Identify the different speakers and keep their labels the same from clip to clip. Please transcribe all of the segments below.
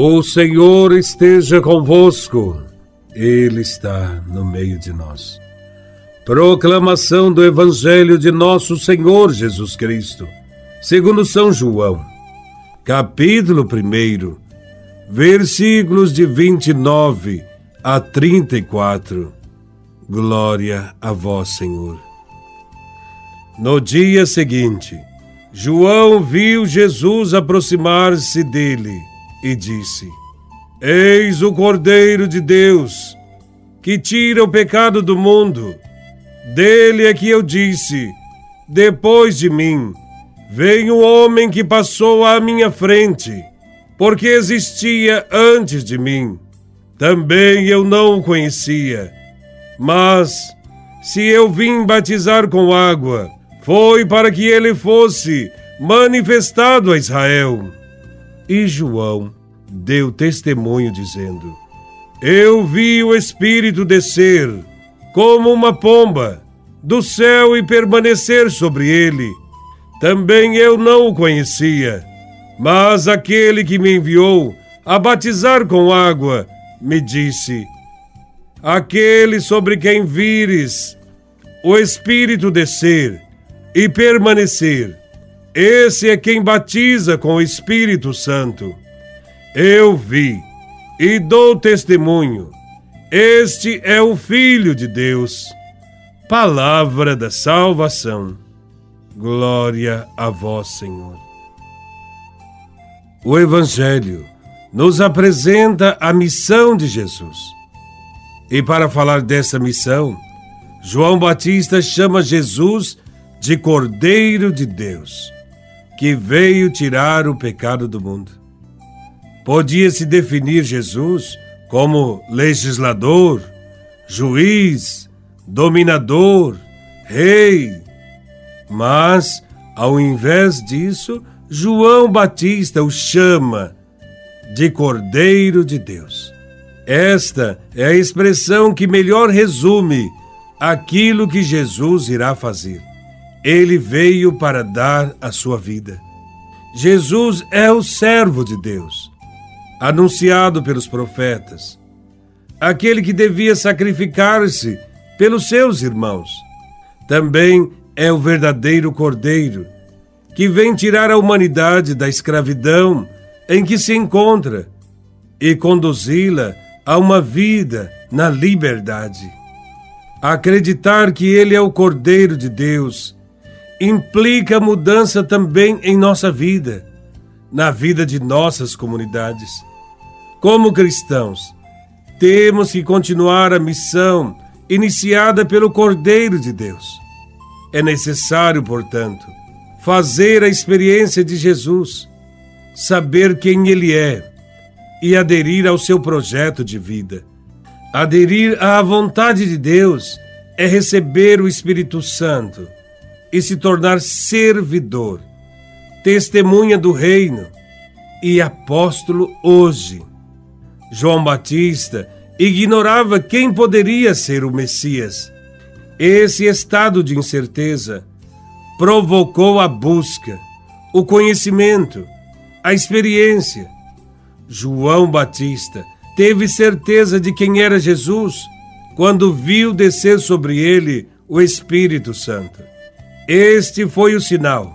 Speaker 1: O Senhor esteja convosco, Ele está no meio de nós. Proclamação do Evangelho de Nosso Senhor Jesus Cristo, segundo São João, capítulo 1, versículos de 29 a 34. Glória a Vós, Senhor. No dia seguinte, João viu Jesus aproximar-se dele e disse: Eis o Cordeiro de Deus, que tira o pecado do mundo. Dele é que eu disse: Depois de mim, vem o homem que passou à minha frente, porque existia antes de mim. Também eu não o conhecia. Mas, se eu vim batizar com água, foi para que ele fosse manifestado a Israel. E João deu testemunho, dizendo: Eu vi o Espírito descer, como uma pomba, do céu e permanecer sobre ele. Também eu não o conhecia, mas aquele que me enviou a batizar com água me disse: Aquele sobre quem vires o Espírito descer e permanecer esse é quem batiza com o Espírito Santo. Eu vi e dou testemunho. Este é o Filho de Deus. Palavra da salvação. Glória a vós, Senhor. O Evangelho nos apresenta a missão de Jesus. E para falar dessa missão, João Batista chama Jesus de Cordeiro de Deus que veio tirar o pecado do mundo. Podia-se definir Jesus como legislador, juiz, dominador, rei. Mas, ao invés disso, João Batista o chama de Cordeiro de Deus. Esta é a expressão que melhor resume aquilo que Jesus irá fazer. Ele veio para dar a sua vida. Jesus é o servo de Deus, anunciado pelos profetas, aquele que devia sacrificar-se pelos seus irmãos. Também é o verdadeiro Cordeiro, que vem tirar a humanidade da escravidão em que se encontra e conduzi-la a uma vida na liberdade. Acreditar que Ele é o Cordeiro de Deus implica mudança também em nossa vida, na vida de nossas comunidades. Como cristãos, temos que continuar a missão iniciada pelo Cordeiro de Deus. É necessário, portanto, fazer a experiência de Jesus, saber quem Ele é e aderir ao seu projeto de vida. Aderir à vontade de Deus é receber o Espírito Santo e se tornar servidor, testemunha do reino e apóstolo hoje. João Batista ignorava quem poderia ser o Messias. Esse estado de incerteza provocou a busca, o conhecimento, a experiência. João Batista teve certeza de quem era Jesus quando viu descer sobre ele o Espírito Santo. Este foi o sinal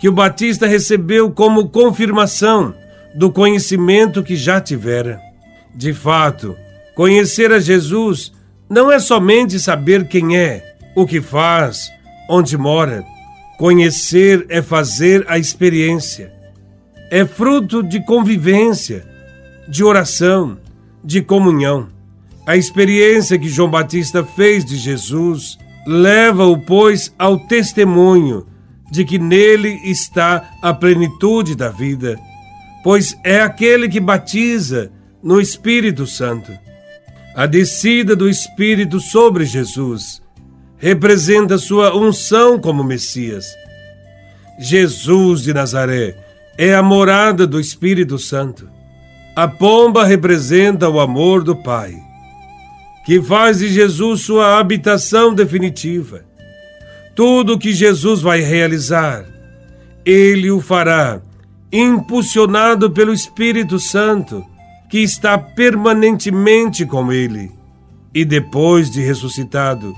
Speaker 1: que o Batista recebeu como confirmação do conhecimento que já tivera. De fato, conhecer a Jesus não é somente saber quem é, o que faz, onde mora. Conhecer é fazer a experiência. É fruto de convivência, de oração, de comunhão. A experiência que João Batista fez de Jesus Leva-o, pois, ao testemunho de que nele está a plenitude da vida, pois é aquele que batiza no Espírito Santo. A descida do Espírito sobre Jesus representa sua unção como Messias. Jesus de Nazaré é a morada do Espírito Santo. A pomba representa o amor do Pai que faz de Jesus sua habitação definitiva. Tudo que Jesus vai realizar, ele o fará, impulsionado pelo Espírito Santo, que está permanentemente com ele. E depois de ressuscitado,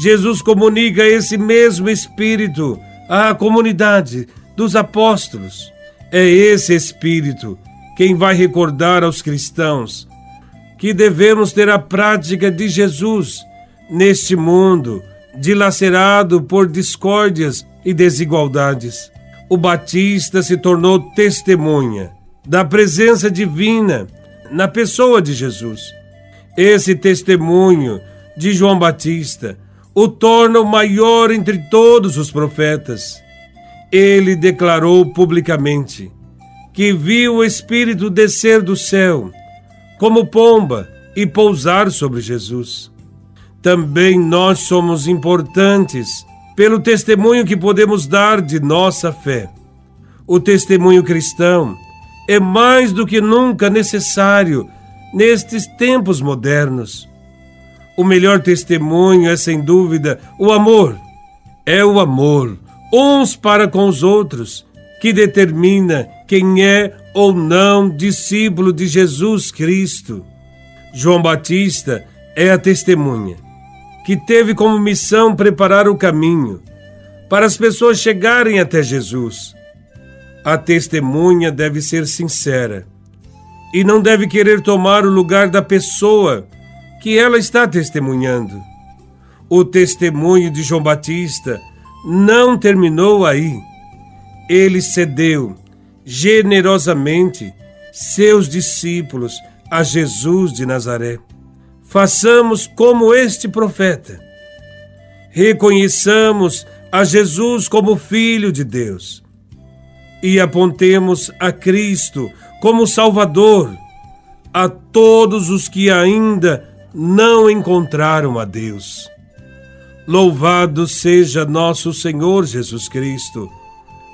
Speaker 1: Jesus comunica esse mesmo Espírito à comunidade dos apóstolos. É esse Espírito quem vai recordar aos cristãos que devemos ter a prática de Jesus neste mundo dilacerado por discórdias e desigualdades. O Batista se tornou testemunha da presença divina na pessoa de Jesus. Esse testemunho de João Batista o torna o maior entre todos os profetas. Ele declarou publicamente que viu o Espírito descer do céu como pomba e pousar sobre Jesus. Também nós somos importantes pelo testemunho que podemos dar de nossa fé. O testemunho cristão é mais do que nunca necessário nestes tempos modernos. O melhor testemunho é, sem dúvida, o amor. É o amor, uns para com os outros, que determina quem é ou não discípulo de Jesus Cristo. João Batista é a testemunha, que teve como missão preparar o caminho para as pessoas chegarem até Jesus. A testemunha deve ser sincera e não deve querer tomar o lugar da pessoa que ela está testemunhando. O testemunho de João Batista não terminou aí. Ele cedeu generosamente seus discípulos a Jesus de Nazaré. Façamos como este profeta. Reconheçamos a Jesus como Filho de Deus e apontemos a Cristo como Salvador a todos os que ainda não encontraram a Deus. Louvado seja nosso Senhor Jesus Cristo,